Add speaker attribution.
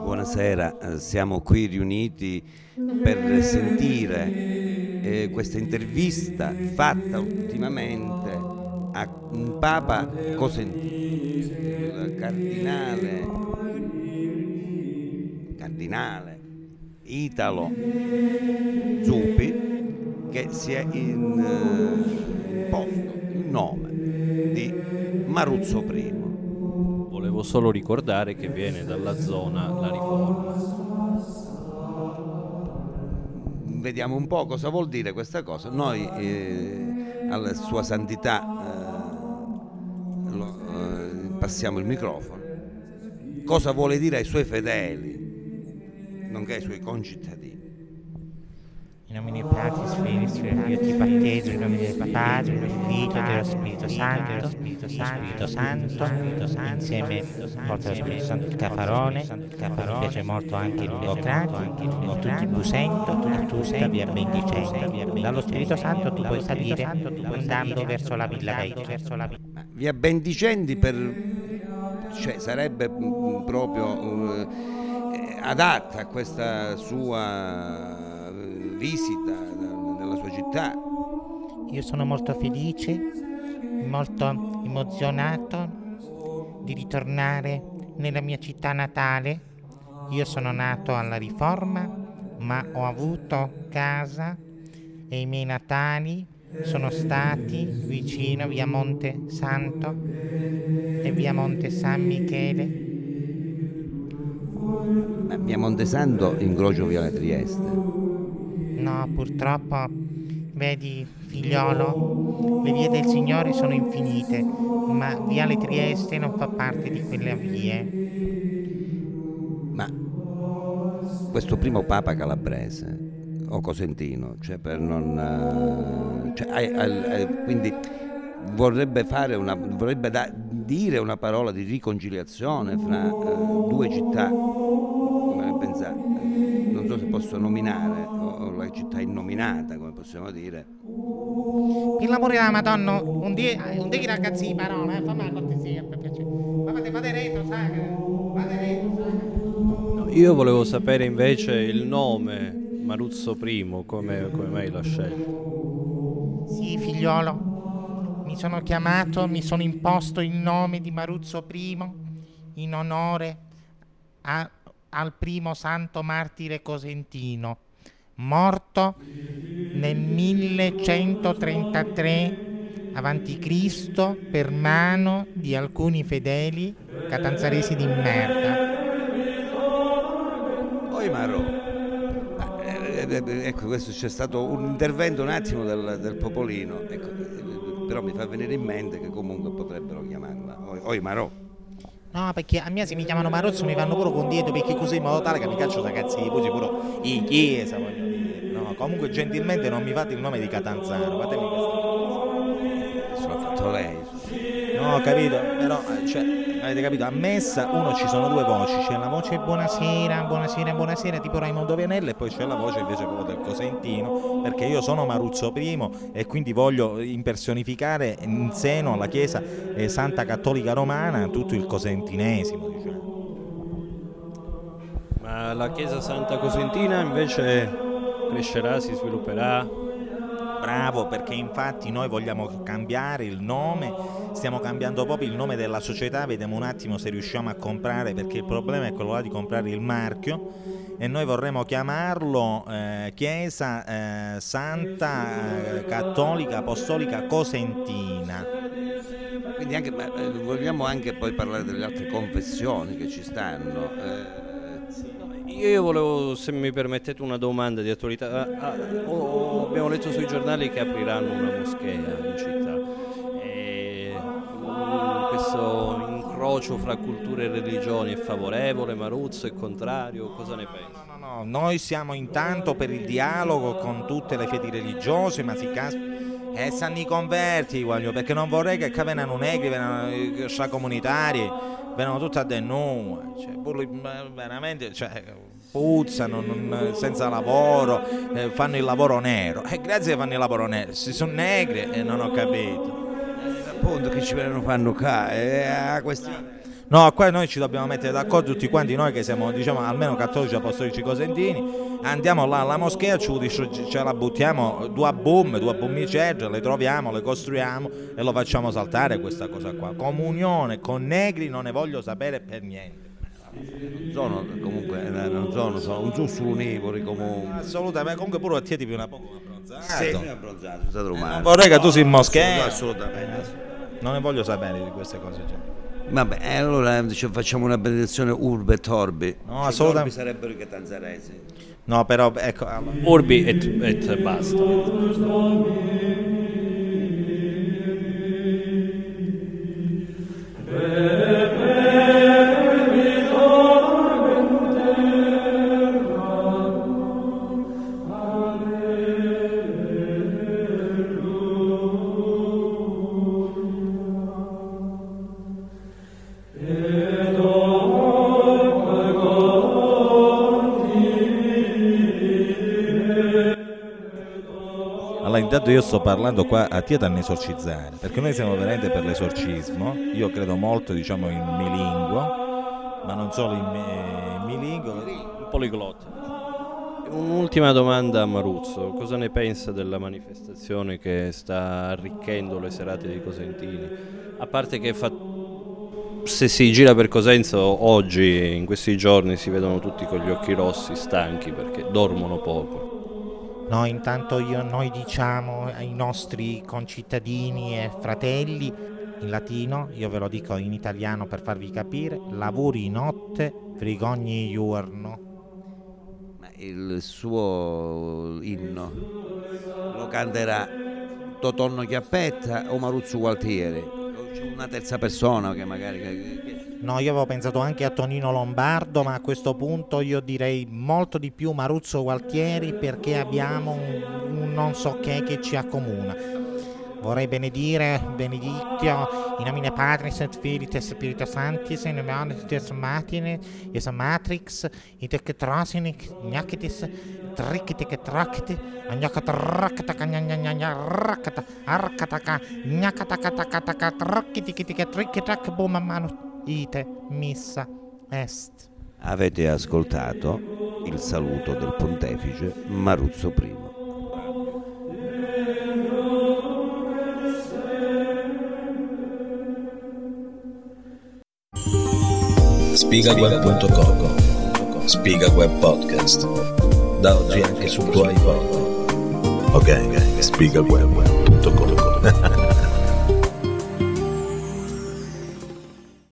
Speaker 1: Buonasera, eh, siamo qui riuniti per sentire eh, questa intervista fatta ultimamente a un Papa Cosentino, cardinale, cardinale Italo Zuppi, che si è in, eh, imposto il nome di Maruzzo I.
Speaker 2: Volevo solo ricordare che viene dalla zona La Riforma.
Speaker 1: Vediamo un po' cosa vuol dire questa cosa. Noi eh, alla Sua Santità eh, lo, eh, passiamo il microfono. Cosa vuole dire ai suoi fedeli, nonché ai suoi concittadini?
Speaker 3: In nomine Patris, Filii, Io ti battezzo in nome del Padre, del Figlio e dello Spirito Santo, dello Spirito Santo, Santo, Spirito Santo, insieme porta lo Spirito Santo il cafarone, mi piace molto anche il Lugocrati, ho tutti i Busento, a tutta via Bendicente. Dallo Spirito Santo tu puoi salire andando verso la Villa Vecchia.
Speaker 1: Ma via Bendicenti per, cioè, sarebbe mm, proprio eh, adatta a questa sua visita nella sua città.
Speaker 3: Io sono molto felice, molto emozionato di ritornare nella mia città natale. Io sono nato alla Riforma, ma ho avuto casa e i miei natali sono stati vicino via Monte Santo e via Monte San Michele.
Speaker 1: Via Montesanto incrocio via Trieste.
Speaker 3: No, purtroppo, vedi, figliolo, le vie del Signore sono infinite, ma Viale Trieste non fa parte di quelle vie.
Speaker 1: Ma questo primo Papa calabrese o cosentino, cioè per non... eh, cioè, quindi vorrebbe, fare una, vorrebbe da- dire una parola di riconciliazione fra eh, due città, come pensate? Non so se posso nominare, o, la città innominata, come possiamo dire.
Speaker 3: Per l'amore della Madonna, un dì, un dì ragazzi di parola, eh, fammi la cortesia, per piacere. Ma fate, fate retro, sai, fate retro, sai.
Speaker 2: Io volevo sapere invece il nome Maruzzo I, come, come mai l'ha scelto.
Speaker 3: Sì, figliolo, mi sono chiamato, mi sono imposto il nome di Maruzzo I in onore a- al primo santo martire cosentino, morto nel 1133 avanti Cristo per mano di alcuni fedeli catanzaresi di merda.
Speaker 1: Poi Maro, ah, eh, ecco questo c'è stato un intervento un attimo del, del popolino, ecco, però mi fa venire in mente che comunque potrebbero chiamarla Oi- Oi Marò.
Speaker 3: No, perché a me se mi chiamano Marozzo mi fanno pure con dietro perché così in modo tale che mi caccio da cazzi di pure in chiesa, voglio comunque gentilmente non mi fate il nome di Catanzaro, fatemi questa
Speaker 1: Adesso l'ha fatto lei.
Speaker 3: No, ho capito, però, cioè, avete capito, a messa uno ci sono due voci, c'è la voce buonasera, buonasera, buonasera, tipo Raimondo Vianello e poi c'è la voce invece proprio del Cosentino, perché io sono Maruzzo I e quindi voglio impersonificare in seno alla Chiesa eh, Santa Cattolica Romana tutto il cosentinesimo, diciamo.
Speaker 2: Ma la chiesa Santa Cosentina invece crescerà, si svilupperà.
Speaker 3: Bravo, perché infatti noi vogliamo cambiare il nome, stiamo cambiando proprio il nome della società, vediamo un attimo se riusciamo a comprare, perché il problema è quello là di comprare il marchio e noi vorremmo chiamarlo eh, Chiesa eh, Santa eh, Cattolica Apostolica Cosentina.
Speaker 1: Quindi anche, ma, eh, vogliamo anche poi parlare delle altre confessioni che ci stanno. Eh,
Speaker 2: Io volevo, se mi permettete, una domanda di attualità. Ah, ah, oh, abbiamo letto sui giornali che apriranno una moschea in città. E, mm, questo incrocio fra culture e religioni è favorevole? Maruzzo è contrario? Cosa ne pensi?
Speaker 3: No, no, no, noi siamo intanto per il dialogo con tutte le fedi religiose, ma si cas- e sanno i converti, voglio, perché non vorrei che qua vengano negri, vengano extracomunitari, vengono tutti a denunce, cioè, ma veramente, cioè, puzzano, non- senza lavoro, eh, fanno il lavoro nero. E grazie che fanno il lavoro nero, si sono negri e non ho capito.
Speaker 1: appunto che ci fanno qua, è a questione.
Speaker 4: No, qua noi ci dobbiamo mettere d'accordo tutti quanti noi che siamo, diciamo, almeno cattolici apostolici cosentini, andiamo là alla moschea, ce la buttiamo due boom, due bombicette, le troviamo, le costruiamo e lo facciamo saltare questa cosa qua. Comunione con negri non ne voglio sapere per niente.
Speaker 1: Non sono comunque eh, non sono, sono un giusto univori comunque.
Speaker 4: Assolutamente, comunque pure a te ti una poco abbronzato.
Speaker 1: Sì, abbronzato, è stato umano.
Speaker 4: vorrei che tu in moschea.
Speaker 1: Assolutamente.
Speaker 4: Non ne voglio sapere di queste cose. Cioè.
Speaker 1: Vabbè, allora cioè, facciamo una benedizione urbe e torbi.
Speaker 4: No, assolutamente.
Speaker 1: sarebbero i catanzaresi.
Speaker 4: No, però ecco.
Speaker 2: Urbi et, et basta.
Speaker 4: intanto io sto parlando qua a Tieta a esorcizzare, perché noi siamo veramente per l'esorcismo, io credo molto diciamo in milinguo, ma non solo in, in milinguo.
Speaker 2: Un poliglotta. Un'ultima domanda a Maruzzo, cosa ne pensa della manifestazione che sta arricchendo le serate di Cosentini? A parte che fa... se si gira per Cosenza oggi, in questi giorni, si vedono tutti con gli occhi rossi, stanchi perché dormono poco.
Speaker 3: No, intanto io, noi diciamo ai nostri concittadini e fratelli in latino, io ve lo dico in italiano per farvi capire, lavori notte, frigogni giorno.
Speaker 1: Il suo inno lo canterà Totonno Chiappetta o Maruzzo Gualtieri? C'è una terza persona che magari...
Speaker 3: No, io avevo pensato anche a Tonino Lombardo, ma a questo punto io direi molto di più Maruzzo Gualtieri perché abbiamo un, un non so che che ci accomuna. Vorrei benedire, benedictio, in nomine Patris et Filii et Spiritus Sanctis, in nomine Deus Matine, es Matrix, in te trasinic, gnacitis, triciti che traciti, agnacata raccata gnagna raccata, arcataka, gnacata cataka, traciti che tricitac, boom mano ite missa est.
Speaker 1: Avete ascoltato il saluto del pontefice Maruzzo I.
Speaker 5: Spigaweb.com Spiga Web Podcast. Da oggi anche sul tuo iPod ok, spigaweb.com